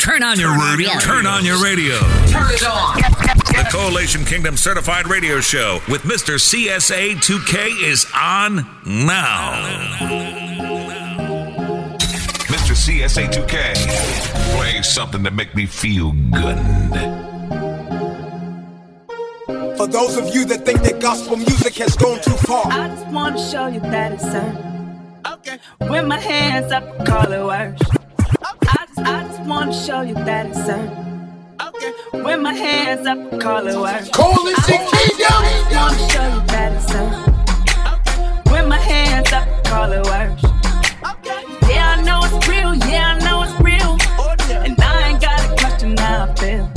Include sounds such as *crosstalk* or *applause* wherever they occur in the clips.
Turn on your radio. Turn on your radio. Turn it on. The Coalition Kingdom Certified Radio Show with Mr. CSA 2K is on now. Mr. CSA 2K, play something to make me feel good. For those of you that think that gospel music has gone too far, I just want to show you that it's certain. Okay. With my hands up, call it worship. I just, want to show you that it's certain. Okay. With my hands up, call it worship. Coalition Kingdom. I just want to show you that it's certain. With my hands up, call it worship. Yeah, I know it's real. Yeah, I know it's real. And I ain't got a question how I feel.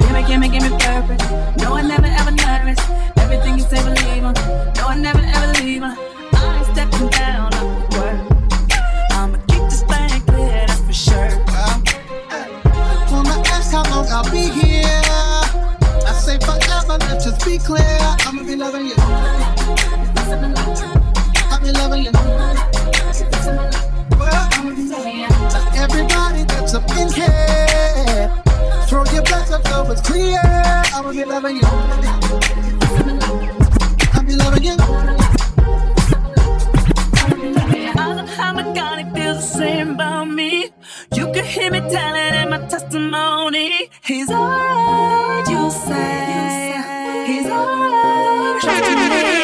Give me, give me, give me purpose. No, I never ever nervous. Everything you say, believe on. No, I never ever leave on. I'll be here? I say forever, let's just be clear. I'ma be loving you. I'll be loving you. Well, I'ma be loving you. Everybody that's up in here, throw your best up so it's clear. I'ma be loving you. I'll be loving you. Same about me. You can hear me telling in my testimony. He's alright, you say. He's alright.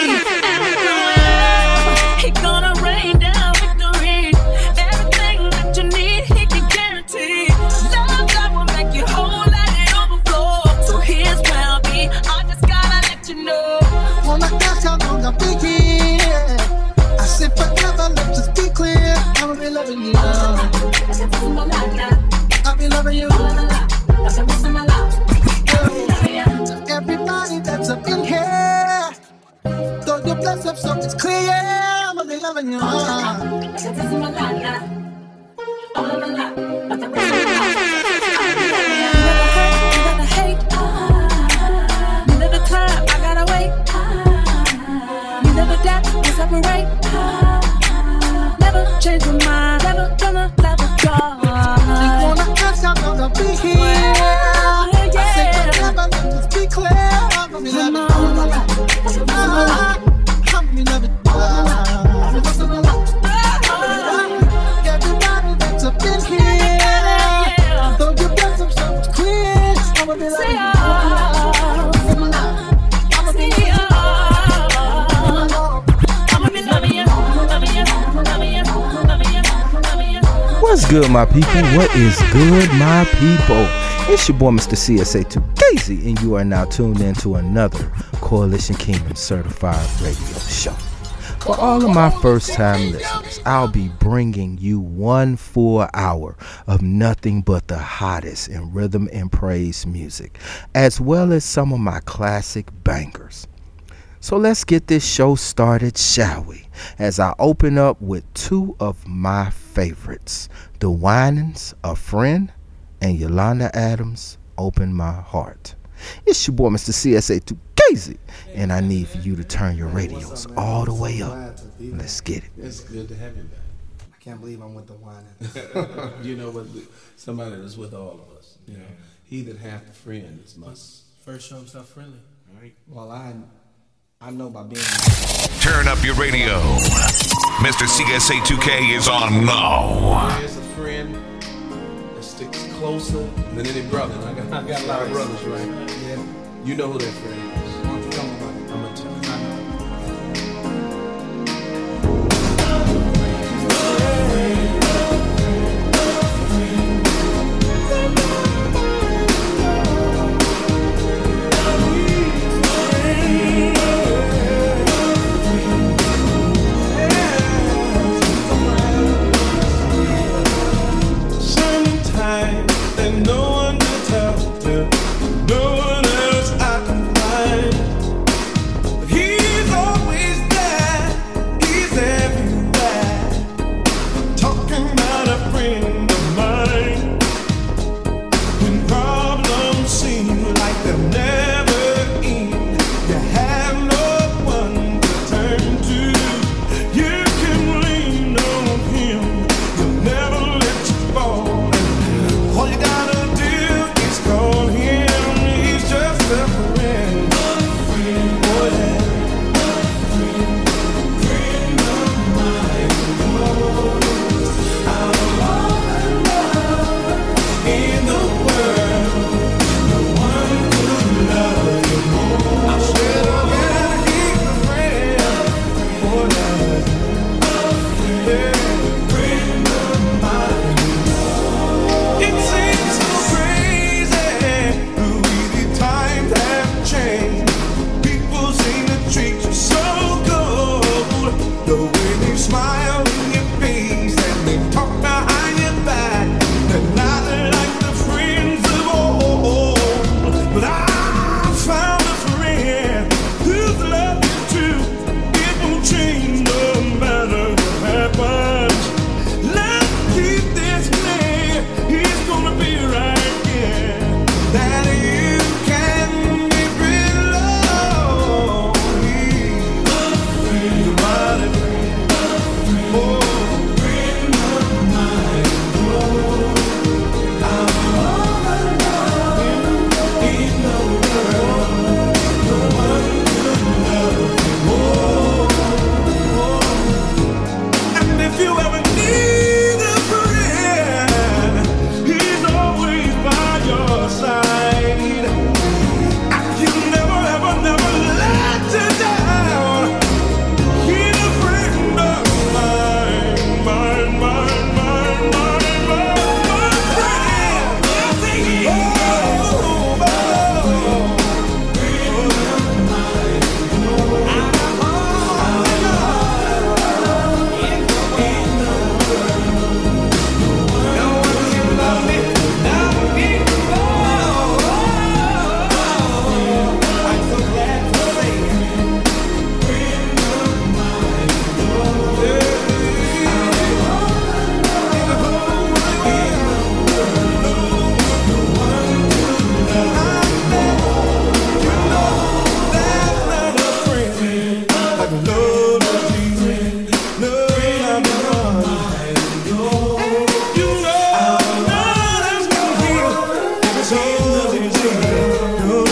People? What is good, my people? It's your boy, Mr. CSA2 Gazy, and you are now tuned in to another Coalition Kingdom certified radio show. For all of my first time listeners, I'll be bringing you one full hour of nothing but the hottest in rhythm and praise music, as well as some of my classic bangers. So let's get this show started, shall we? As I open up with two of my favorites The Winans, A Friend, and Yolanda Adams, Open My Heart. It's your boy, Mr. CSA2 Gazy, and I need for you to turn your radios all the way up. Let's get it. It's good to have you back. I can't believe I'm with the wine. *laughs* you know what? Somebody that's with all of us. You know, he that hath a friend must. First, show himself friendly. Right. Well, I I know by being Turn up your radio. Mr. CSA 2K is on now. There's a friend that sticks closer than any brother. I got, I got a lot of brothers, right? yeah. You know who that friend Virgínia.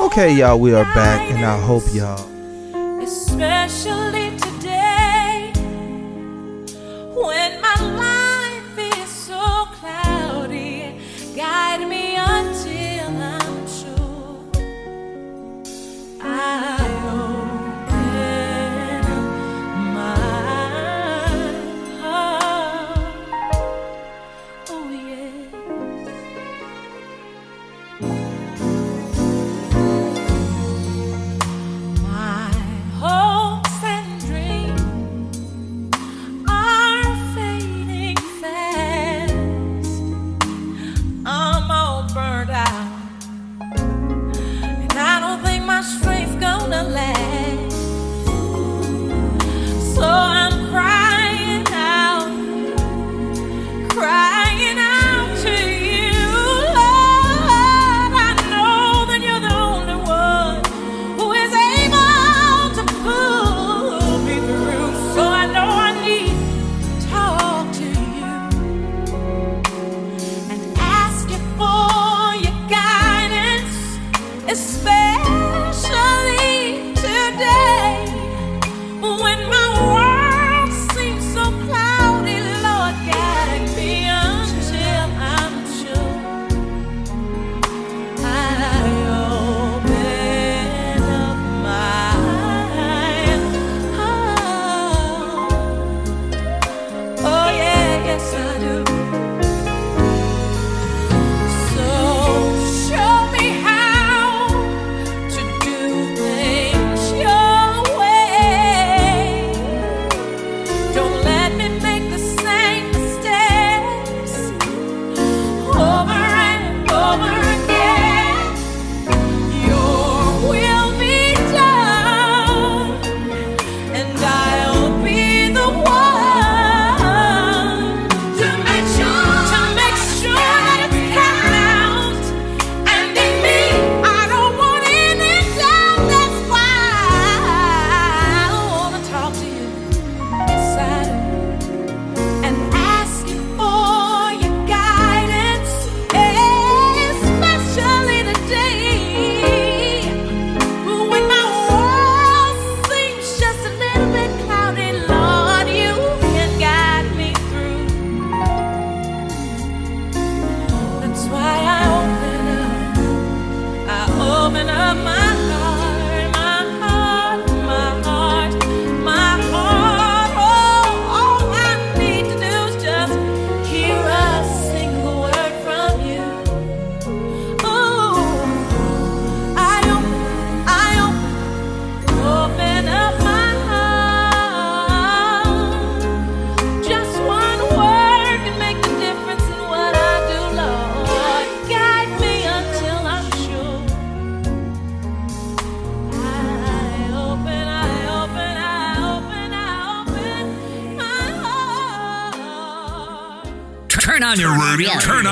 Okay, y'all, we are back, and I hope y'all. Especially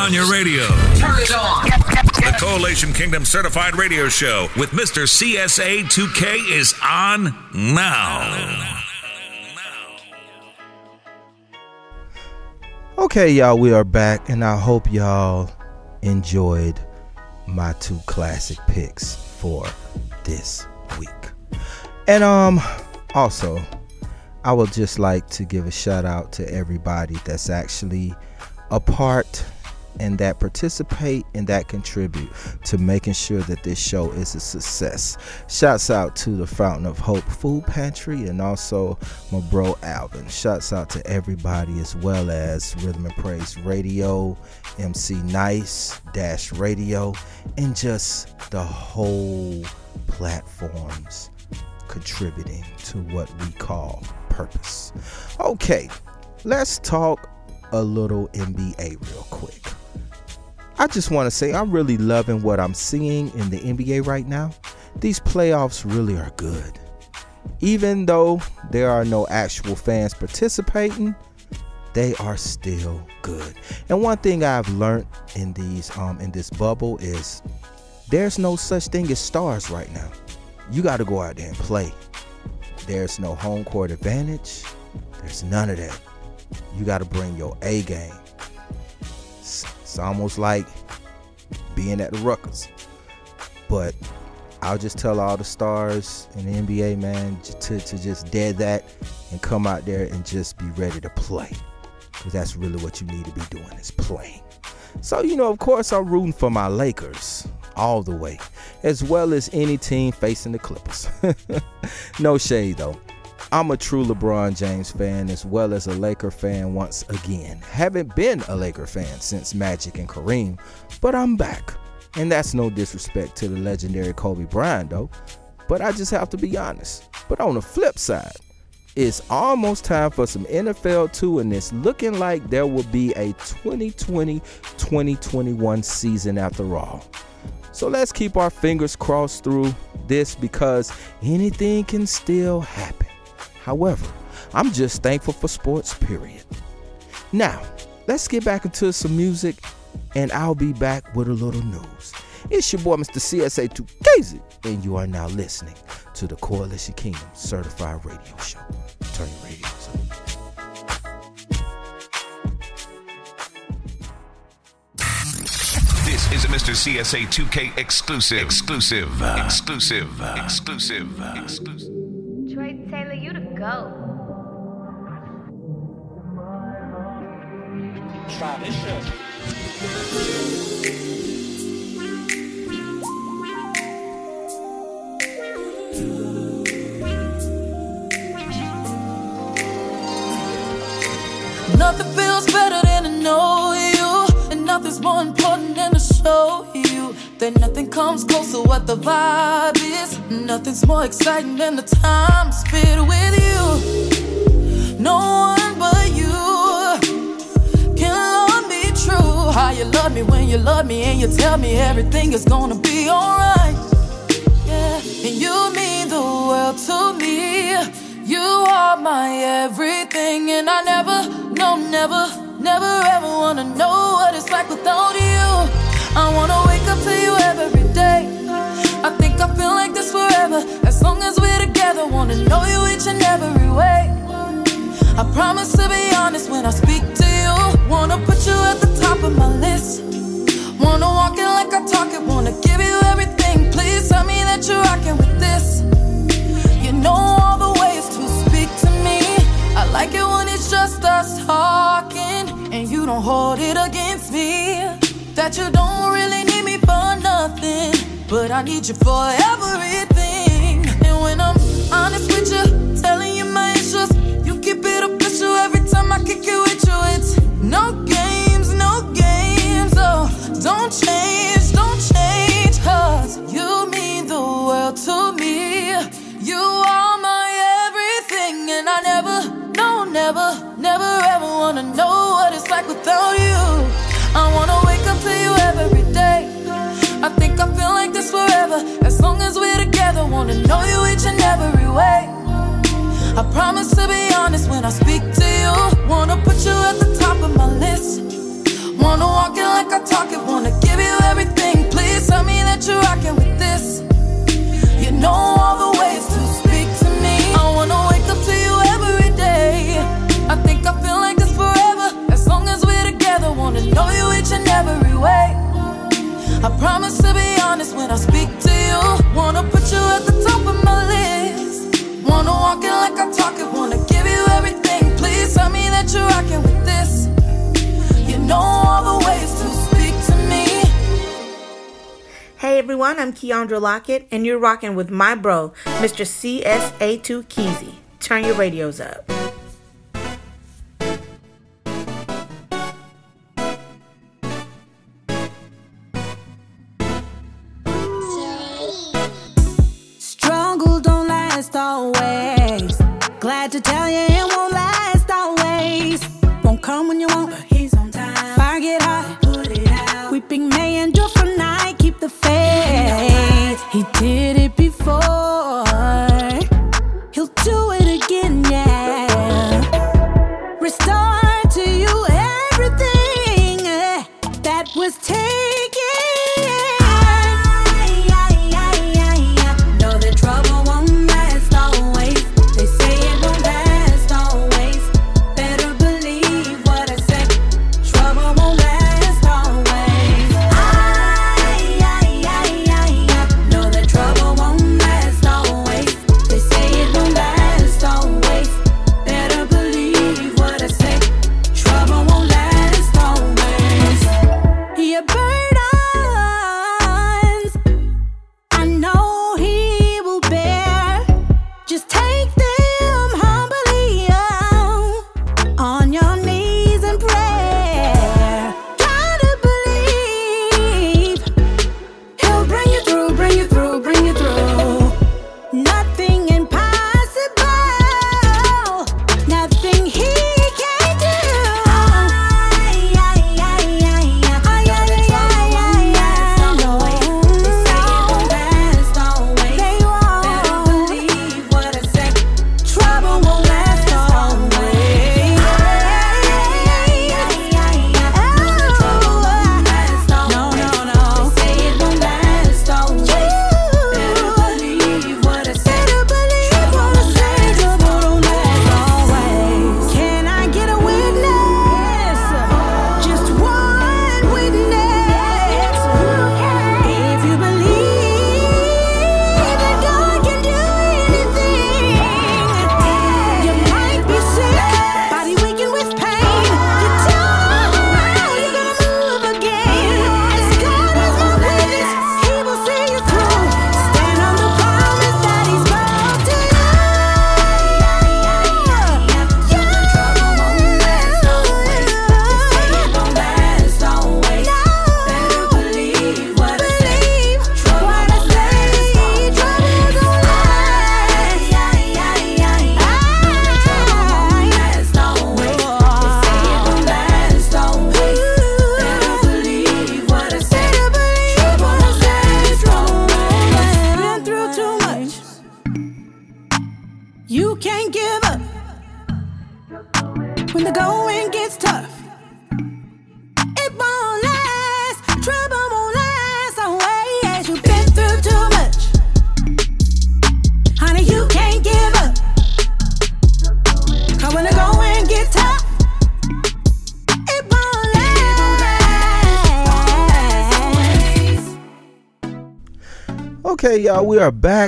on your radio. Turn it on. The Coalition Kingdom Certified Radio Show with Mr. CSA2K is on now. Okay, y'all, we are back, and I hope y'all enjoyed my two classic picks for this week. And um also, I would just like to give a shout out to everybody that's actually a part and that participate and that contribute to making sure that this show is a success. Shouts out to the Fountain of Hope Food Pantry and also my bro Alvin. Shouts out to everybody as well as Rhythm and Praise Radio, MC Nice, Dash Radio, and just the whole platforms contributing to what we call purpose. Okay, let's talk a little NBA real quick. I just want to say I'm really loving what I'm seeing in the NBA right now. These playoffs really are good. Even though there are no actual fans participating, they are still good. And one thing I've learned in these um in this bubble is there's no such thing as stars right now. You got to go out there and play. There's no home court advantage. There's none of that. You got to bring your A game. It's, almost like being at the Ruckers. But I'll just tell all the stars in the NBA, man, to, to just dead that and come out there and just be ready to play. Because that's really what you need to be doing is playing. So, you know, of course, I'm rooting for my Lakers all the way, as well as any team facing the Clippers. *laughs* no shade, though. I'm a true LeBron James fan as well as a Laker fan once again. Haven't been a Laker fan since Magic and Kareem, but I'm back. And that's no disrespect to the legendary Kobe Bryant, though. But I just have to be honest. But on the flip side, it's almost time for some NFL 2, and it's looking like there will be a 2020 2021 season after all. So let's keep our fingers crossed through this because anything can still happen. However, I'm just thankful for sports, period. Now, let's get back into some music, and I'll be back with a little news. It's your boy, Mr. CSA2 Casey, and you are now listening to the Coalition Kingdom Certified Radio Show. Turn your radios up. This is a Mr. CSA 2K exclusive. Exclusive. Exclusive. Exclusive. Exclusive. Troy Taylor, you the go. Try this shit. Nothing feels better than to know you, and nothing's more important than to show you that nothing comes close to what the vibe is. Nothing's more exciting than the time spent with you. No one but you can love me true. How you love me when you love me, and you tell me everything is gonna be alright. Yeah, and you mean the world to me. You are my everything, and I never, no, never, never ever wanna know what it's like without you. I wanna wake up to you every day. I think I feel like this forever, as long as we're together. Wanna know you each and every way. I promise to be honest when I speak to you. Wanna put you at the top of my list. Wanna walk it like I talk it, wanna give you everything. Please tell me that you're rocking with this. You know all the ways to speak to me. I like it when it's just us talking, and you don't hold it against me. That you don't really need me for nothing, but I need you for everything. And when I'm honest with you, telling you my issues, you keep it official every time I kick it with you. It's no games, no games. Oh, don't change, know you each and every way. I promise to be honest when I speak to you. Wanna put you at the top of my list. Wanna walk it like I talk it, wanna give you everything. Please tell me that you're rocking with this. You know all the ways to I promise to be honest when I speak to you. Wanna put you at the top of my list. Wanna walk it like I talk it. Wanna give you everything. Please tell me that you're rocking with this. You know all the ways to speak to me. Hey everyone, I'm Keandra Lockett, and you're rocking with my bro, Mr. CSA2 Keezy. Turn your radios up. Glad to tell you it won't last always. Won't come when you want,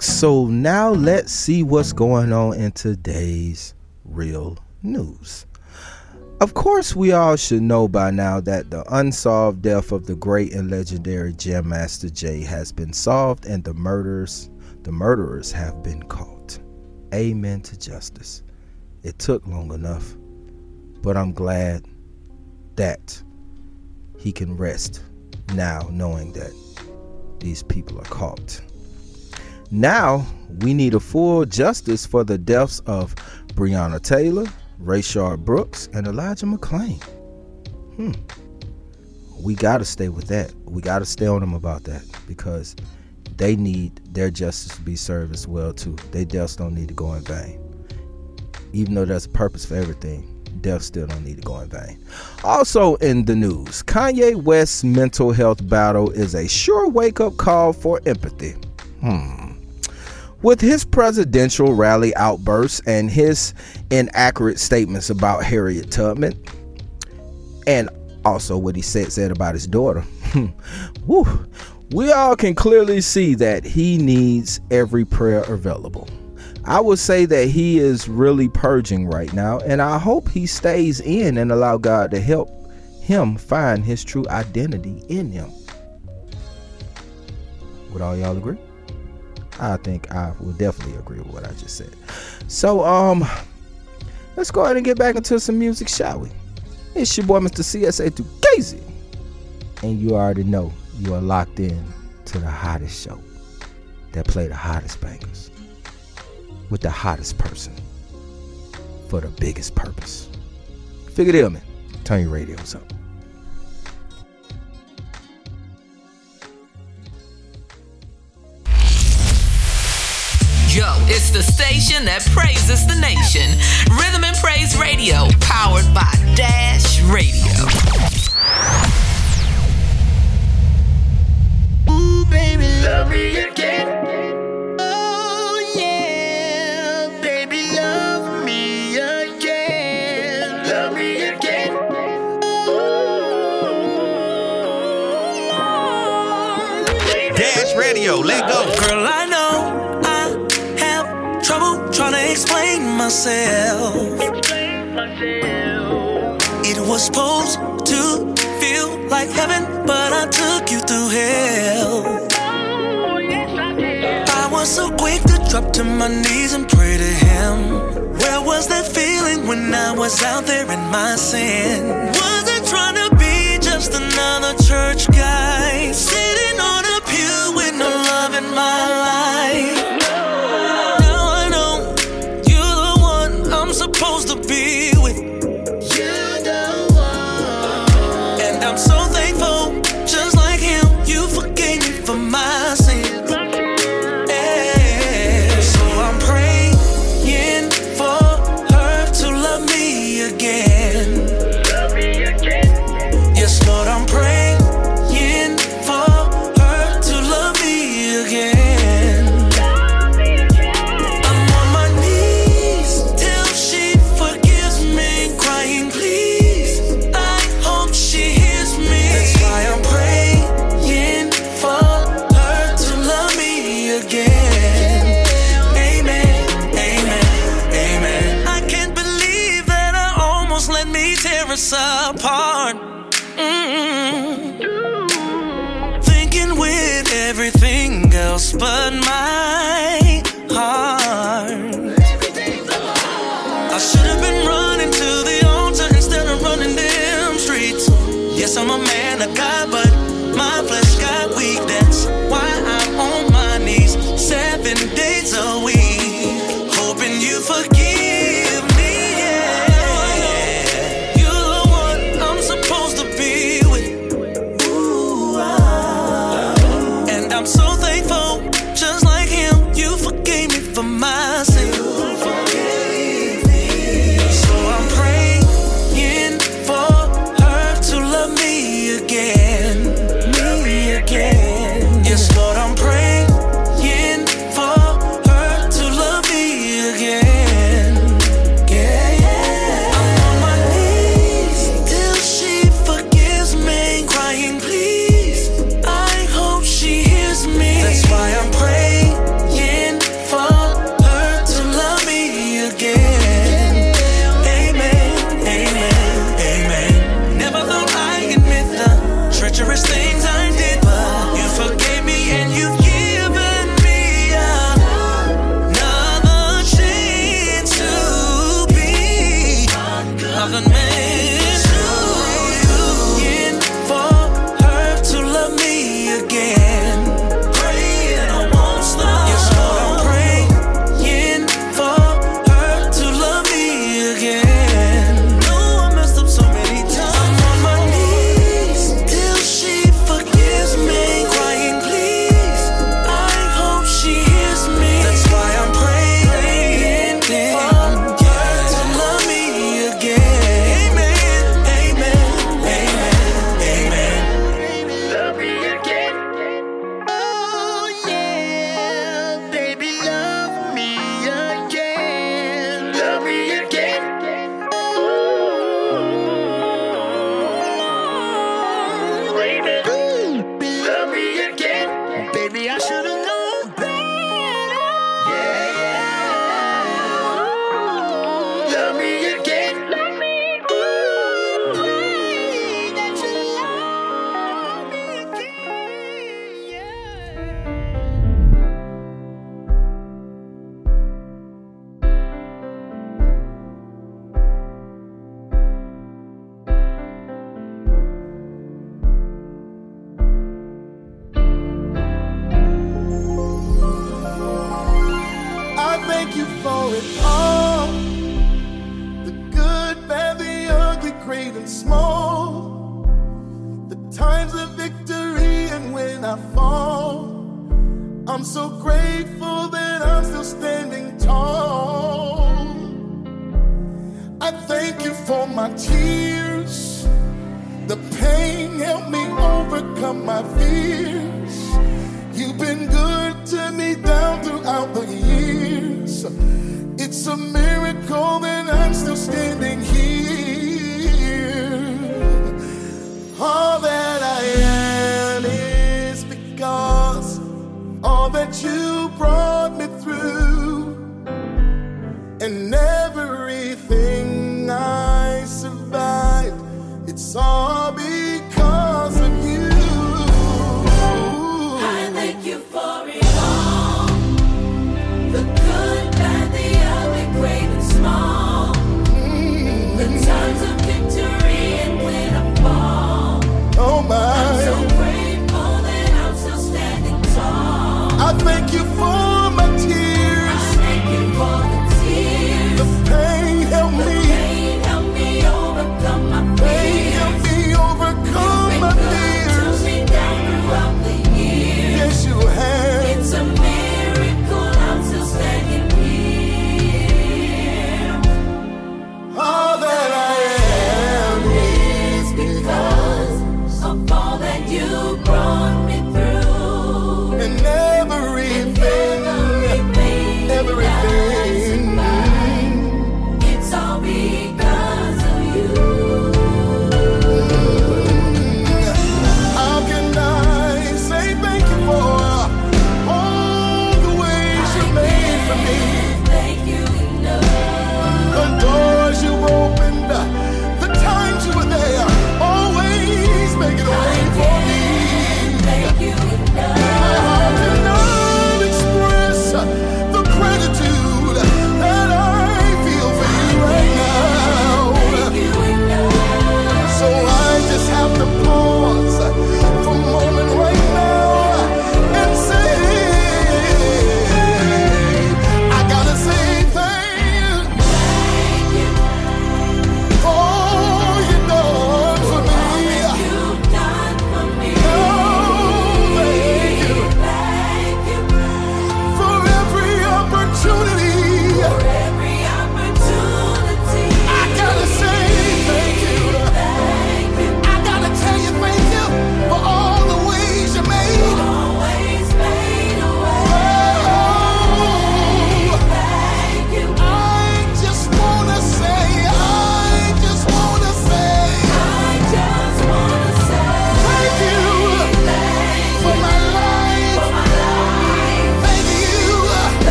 So now let's see what's going on in today's real news. Of course, we all should know by now that the unsolved death of the great and legendary Jam Master Jay has been solved and the murders, the murderers have been caught. Amen to justice. It took long enough, but I'm glad that he can rest now knowing that these people are caught. Now we need a full justice for the deaths of Breonna Taylor, Rayshard Brooks, and Elijah McClain. Hmm. We gotta stay with that. We gotta stay on them about that because they need their justice to be served as well too. They deaths don't need to go in vain. Even though there's a purpose for everything, deaths still don't need to go in vain. Also in the news, Kanye West's mental health battle is a sure wake-up call for empathy. Hmm. With his presidential rally outbursts and his inaccurate statements about Harriet Tubman, and also what he said said about his daughter, *laughs* woo, we all can clearly see that he needs every prayer available. I would say that he is really purging right now, and I hope he stays in and allow God to help him find his true identity in him. Would all y'all agree? I think I will definitely agree with what I just said. So, um, let's go ahead and get back into some music, shall we? It's your boy, Mr. CSA Casey. And you already know you are locked in to the hottest show that play the hottest bangers with the hottest person for the biggest purpose. Figure it out, man. Turn your radios up. Yo, it's the station that praises the nation. Rhythm and Praise Radio, powered by Dash Radio. Ooh, baby, love me again. Oh, yeah. Baby, love me again. Love me again. Dash Radio, let go. Girl, I know I have explain myself. It was supposed to feel like heaven, but I took you through hell. Oh, yes, I I was so quick to drop to my knees and pray to Him. Where was that feeling when I was out there in my sin? Was I trying to be just another church guy? Sitting on a pew with no love in my life.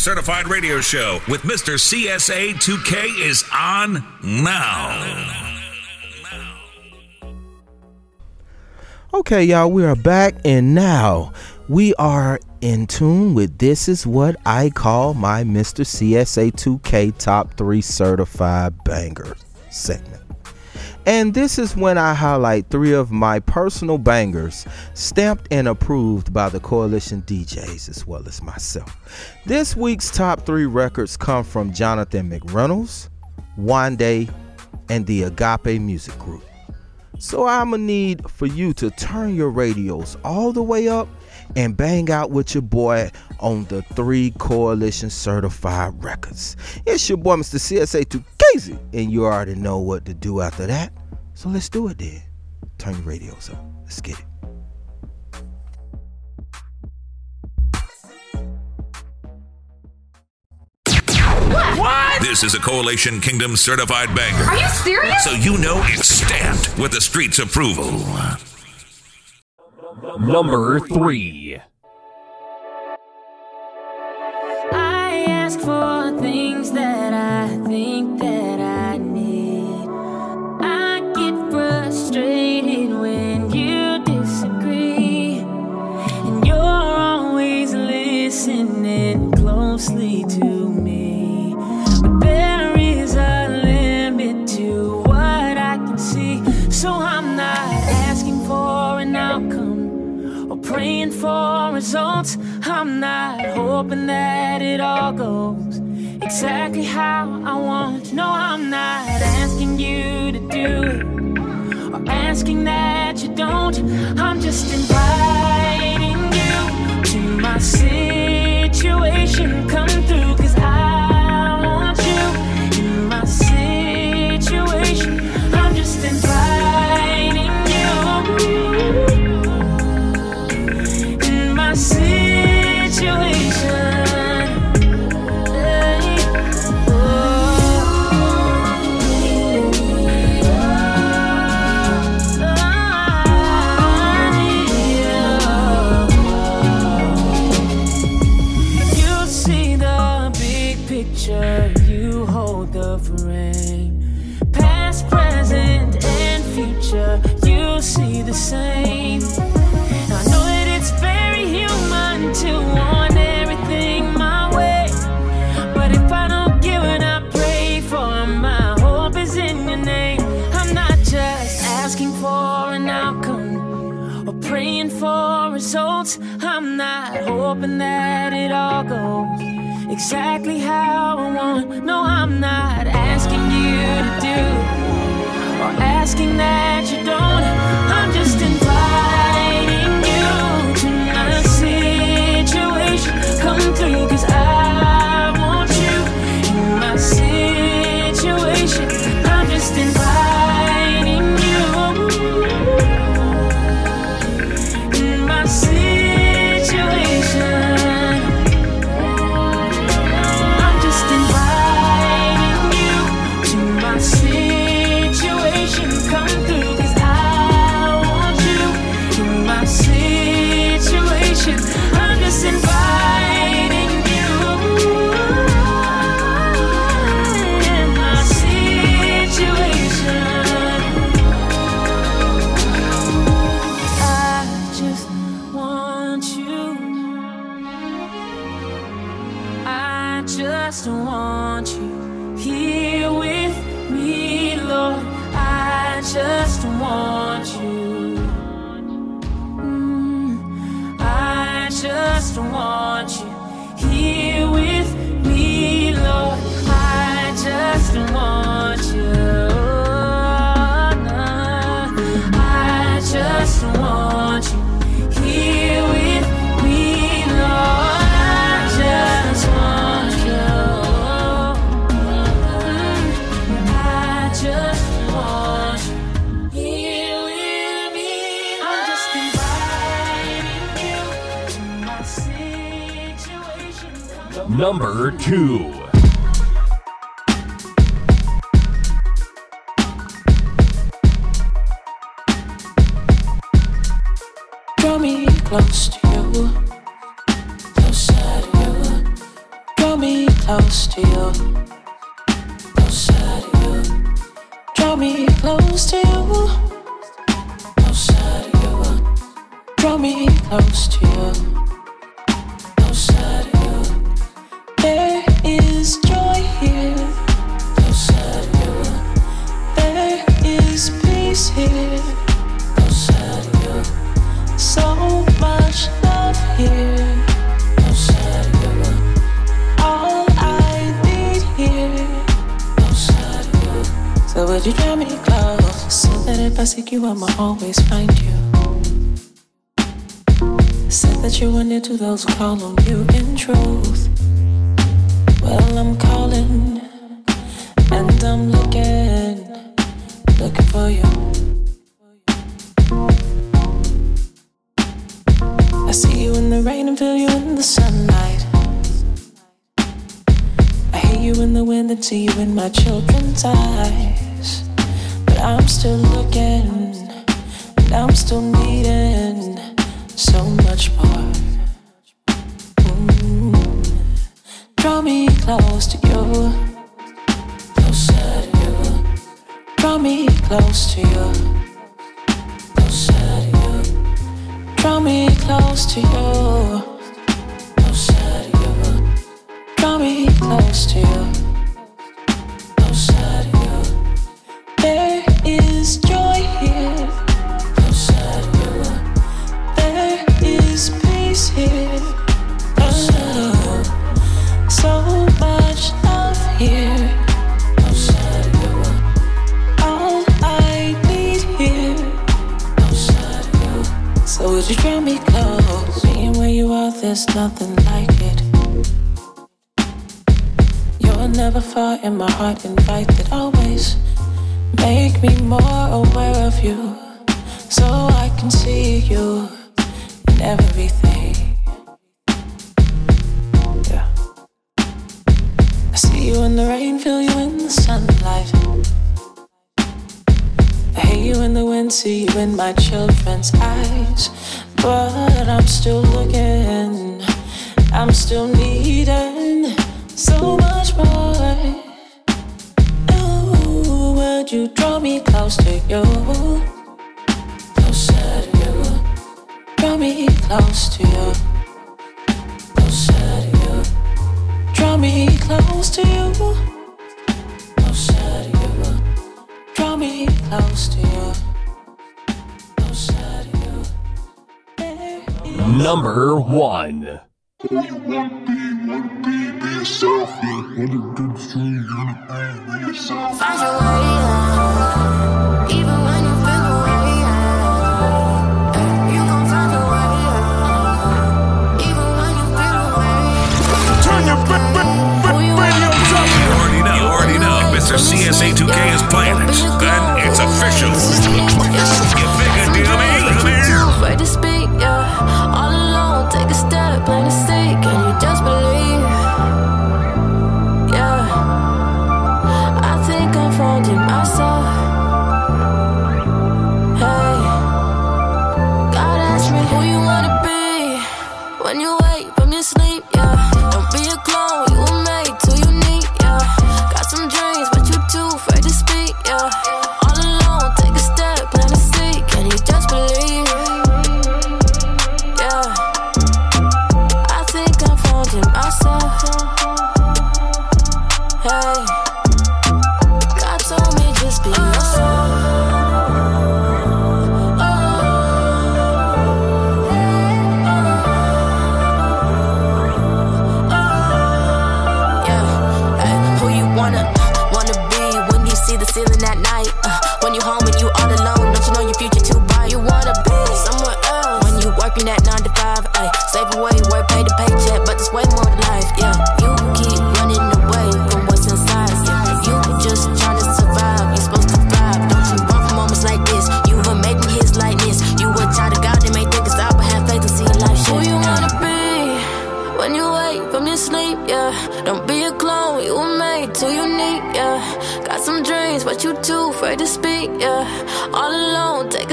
Certified Radio Show with Mr. CSA 2K is on now. Okay, y'all, we are back, and now we are in tune with this is what I call my Mr. CSA 2K Top 3 Certified Banger segment. And this is when I highlight three of my personal bangers, stamped and approved by the Coalition DJs as well as myself. This week's top three records come from Jonathan McReynolds, Wande, and the Agape Music Group. So I'm gonna need for you to turn your radios all the way up and bang out with your boy on the three coalition certified records. It's your boy Mr. CSA2 Casey, and you already know what to do after that. So let's do it then. Turn your radios up. Let's get it. What? This is a Coalition Kingdom certified banger. Are you serious? So you know it's stamped with the street's approval. Number three. I ask for things that I'm not hoping that it all goes exactly how I want. No, I'm not asking you to do it or asking that you don't. I'm just inviting you to my situation. Come through, want you here with me, Lord. I just want you. Number two. I'ma always find you. Said that you were near to those who call on you in truth. Well, I'm calling and I'm looking, looking for you. I see you in the rain and feel you in the sunlight. I hear you in the wind and see you in my children's eyes. But I'm still looking, I'm still needing so much more. Mm. Draw me close to you. Draw me close to you. Draw me close to you, nothing like it. You're never far in my heart, invited always. Make me more aware of you, so I can see you in everything. Yeah. I see you in the rain, feel you in the sunlight. I hear you in the wind, see you in my children's eyes. But I'm still looking, I'm still needing so much more. Ooh, would you draw me close to you? Closer to you. Draw me close to you. Closer to you. Draw me close to you. Closer to you. Draw me close to you. Closer to you. Number one. Find your way out, even when you feel away out. You gon' find your way out, even when you feel away. Turn your radios up. You already know, you already know. Mr. CSA2K is playing it. Then it's official. Deal to speak, yeah. All alone, take a step,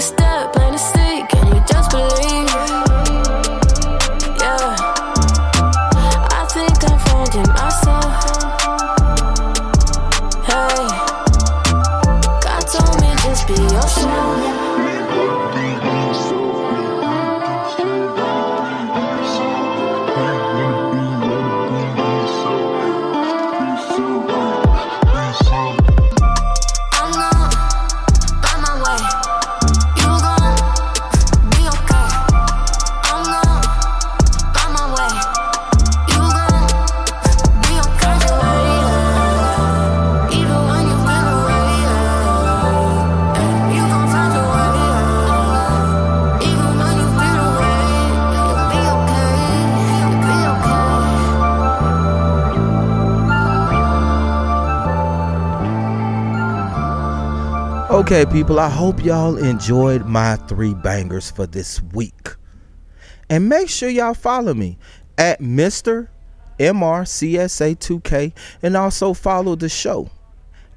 step, Okay, people, I hope y'all enjoyed my three bangers for this week. And make sure y'all follow me at Mr. MRCSA2K and also follow the show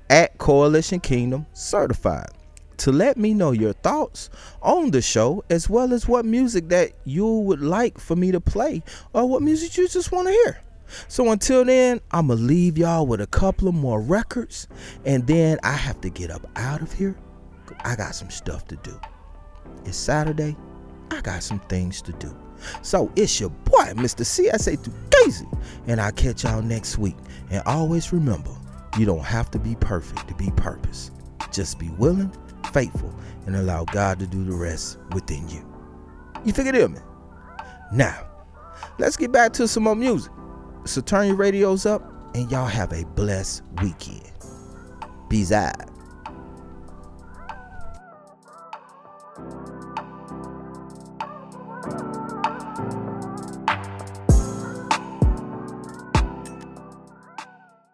at Coalition Kingdom Certified to let me know your thoughts on the show as well as what music that you would like for me to play or what music you just want to hear. So until then, I'm going to leave y'all with a couple of more records. And then I have to get up out of here. I got some stuff to do. It's Saturday. I got some things to do. So it's your boy, Mr. CSA Daisy, And I'll catch y'all next week. And always remember, you don't have to be perfect to be purpose. Just be willing, faithful, and allow God to do the rest within you. You figure it out, man. Now, let's get back to some more music. So turn your radios up and y'all have a blessed weekend. Peace out.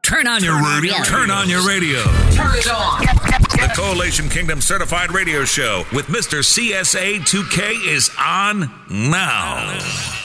Turn on your radio. Turn on your radio. Turn it on. The Coalition Kingdom Certified Radio Show with Mr. CSA2K is on now.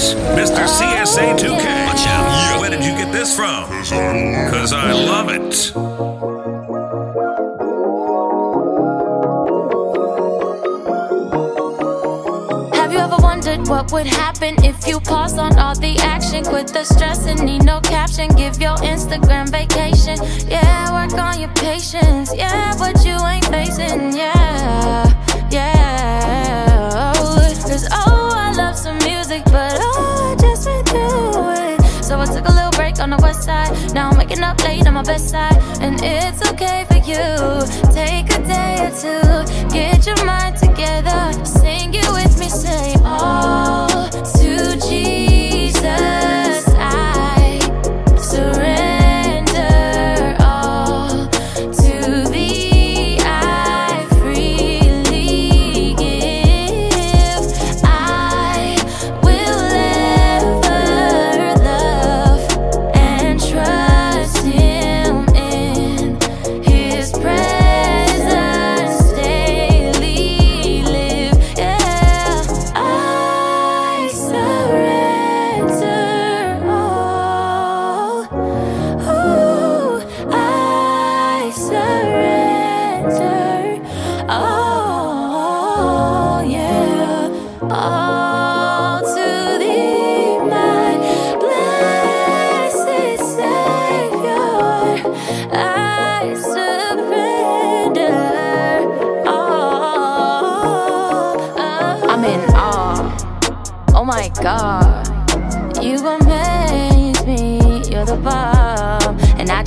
Sports, Mr. CSA2K. Watch out. Where did you get this from? Because I love it. Have you ever wondered what would happen if you pause on all the action. Quit the stress and need no caption. Give your Instagram vacation. Yeah, work on your patience. Yeah, but you ain't facing. Yeah, yeah. Cause oh, love some music, but oh, I just went through it. So I took a little break on the west side. Now I'm waking up late on my best side. And it's okay for you. Take a day or two. Get your mind together. Sing it with me. Say, Oh, to Jesus.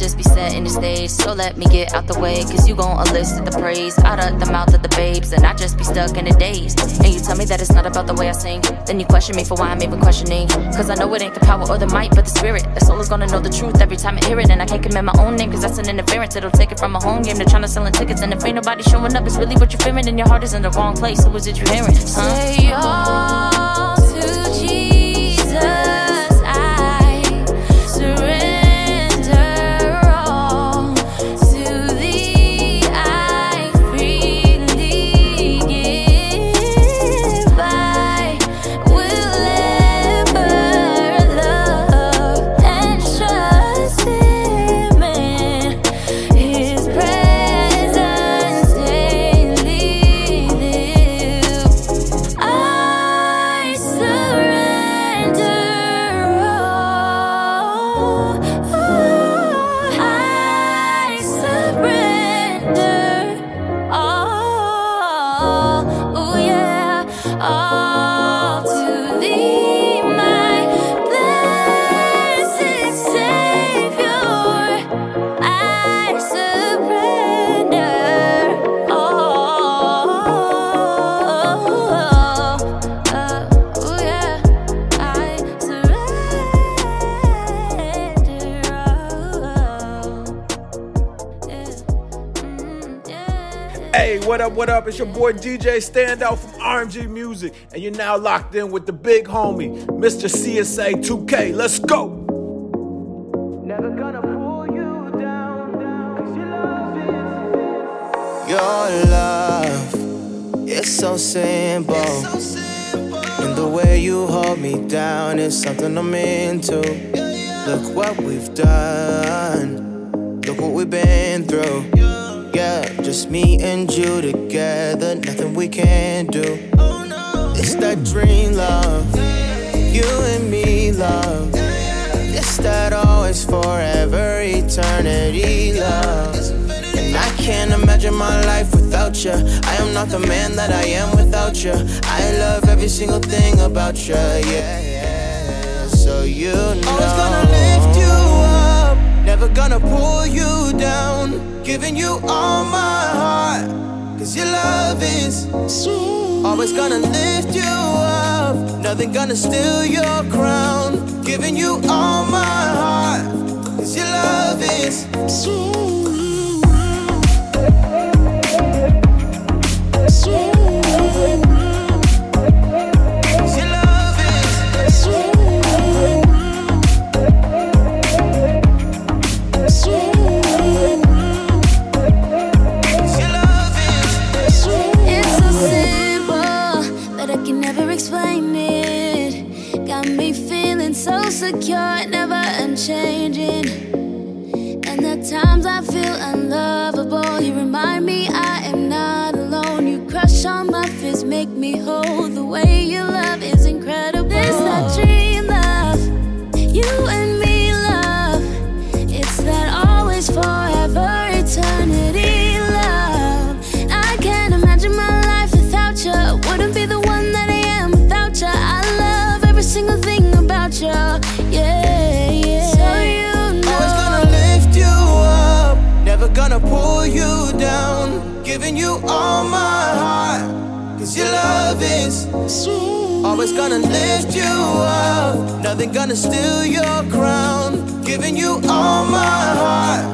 Just be setting the stage. So let me get out the way, cause you gon' elicit the praise out of the mouth of the babes, and I just be stuck in the daze. And you tell me that it's not about the way I sing, then you question me for why I'm even questioning. Cause I know it ain't the power or the might, but the spirit. The soul is gonna know the truth every time I hear it, and I can't commit my own name, cause that's an interference. It'll take it from a home game to trying to selling tickets, and if ain't nobody showing up, it's really what you're feeling, and your heart is in the wrong place. Who is it you hearing? Huh? Say all what up. It's your boy DJ Standout from RMG Music, and you're now locked in with the big homie, Mr. CSA 2K. Let's go! Your love is so simple. And the way you hold me down is something I'm into. Look what we've done. Look what we've been through. Just me and you together. Nothing we can't do. It's that dream love. You and me love. It's that always forever eternity love. And I can't imagine my life without you. I am not the man that I am without you. I love every single thing about you, yeah, yeah. So you know. Never gonna pull you down. Giving you all my heart, cause your love is sweet. Always gonna lift you up, nothing gonna steal your crown. Giving you all my heart, cause your love is sweet. Feeling so secure, never unchanging. And the times I feel unlovable, you remind me I am not alone. You crush all my fears, make me whole. The way you giving you all my heart. Cause your love is always gonna lift you up. Nothing gonna steal your crown. Giving you all my heart.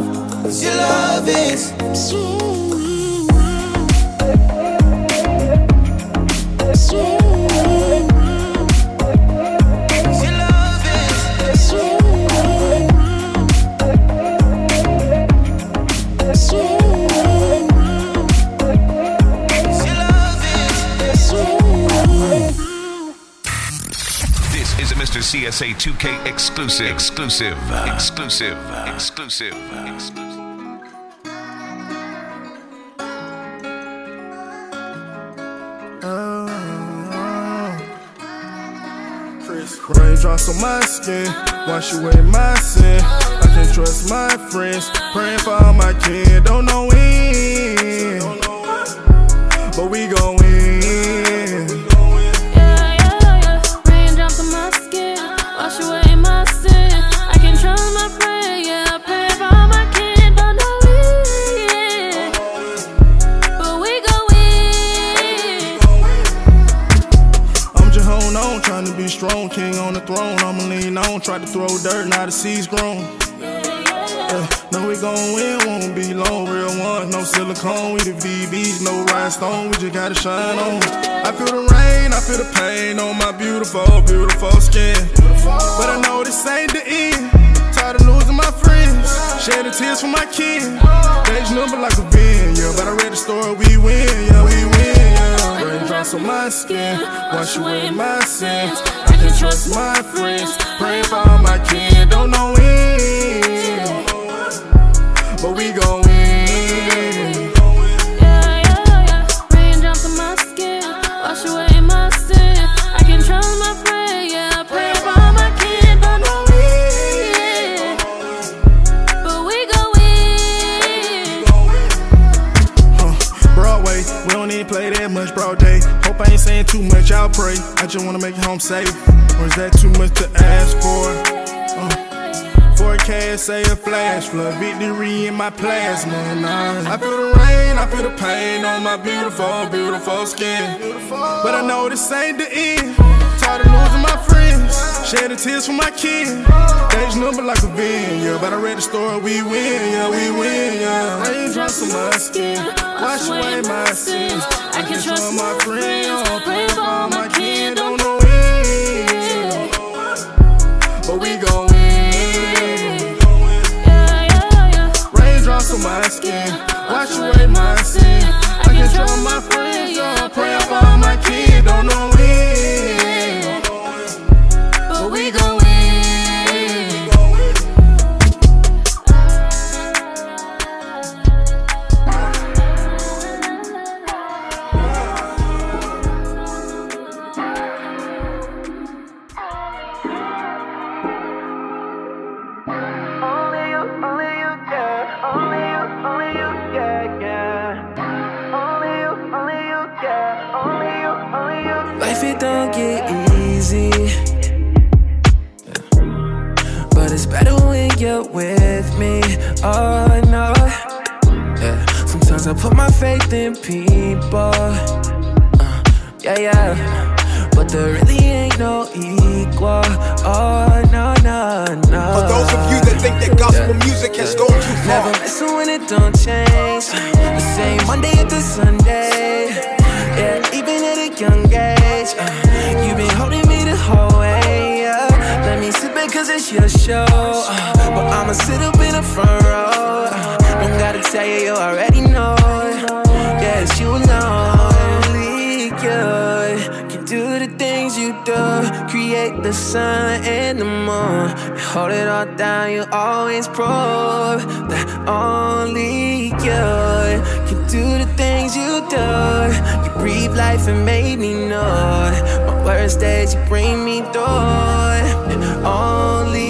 Cause your love is Your CSA 2K exclusive, exclusive, exclusive, exclusive. Raindrops on my skin, wash away my sin. I can't trust my friends, praying for all my kin. Don't know when, but we gon' strong, king on the throne. I'ma lean on, try to throw dirt, now the seed's grown. Yeah, no, we gon' win, won't be long. Real ones, no silicone, we the VBs, no rhinestone, we just gotta shine on. I feel the rain, I feel the pain on my beautiful, beautiful skin. But I know this ain't the end. Tired of losing my friends, Shed the tears for my kin. Days number like a bin, yeah. But I read the story, we win, yeah, we win, yeah. Raindrops on my skin, wash away my sins. Trust my friends, praying for my kin. Don't know when, but we gon' win. Yeah, yeah, yeah. Raindrops on my skin, wash away my sin. I can trust my friend, yeah. Pray for my don't know it, but we win. Broadway, we don't even play that much broad day. Hope I ain't saying too much, I'll pray. I just wanna make it home safe. Or is that too much to ask for? Uh, Forecast say a flash flood, victory in my plasma. Nah. I feel the rain, I feel the pain on my beautiful, beautiful skin. But I know this ain't the end. Tired of losing my friends, shedding tears for my kin. Days number like a bin, yeah. But I read the story, we win, yeah, we win, yeah. Raindrops on my skin, wash away my sins. I can trust my friend, don't know Sometimes I put my faith in people. Uh, yeah, yeah. But there really ain't no equal. Oh no, no, no. For those of you that think that gospel music has gone too far. Never listen when it don't change. The same Monday into Sunday. Yeah, even at a young age. Uh, you've been holding me the whole way. Yeah. Let me sit back cause it's your show. Uh, but I'ma sit up in the front row. Don't gotta tell you, you already know. It's you alone. Only you can do the things you do. Create the sun and the moon. You hold it all down, you always prove that only you can do the things you do. You breathe life and made me know. My worst days, you bring me through. And only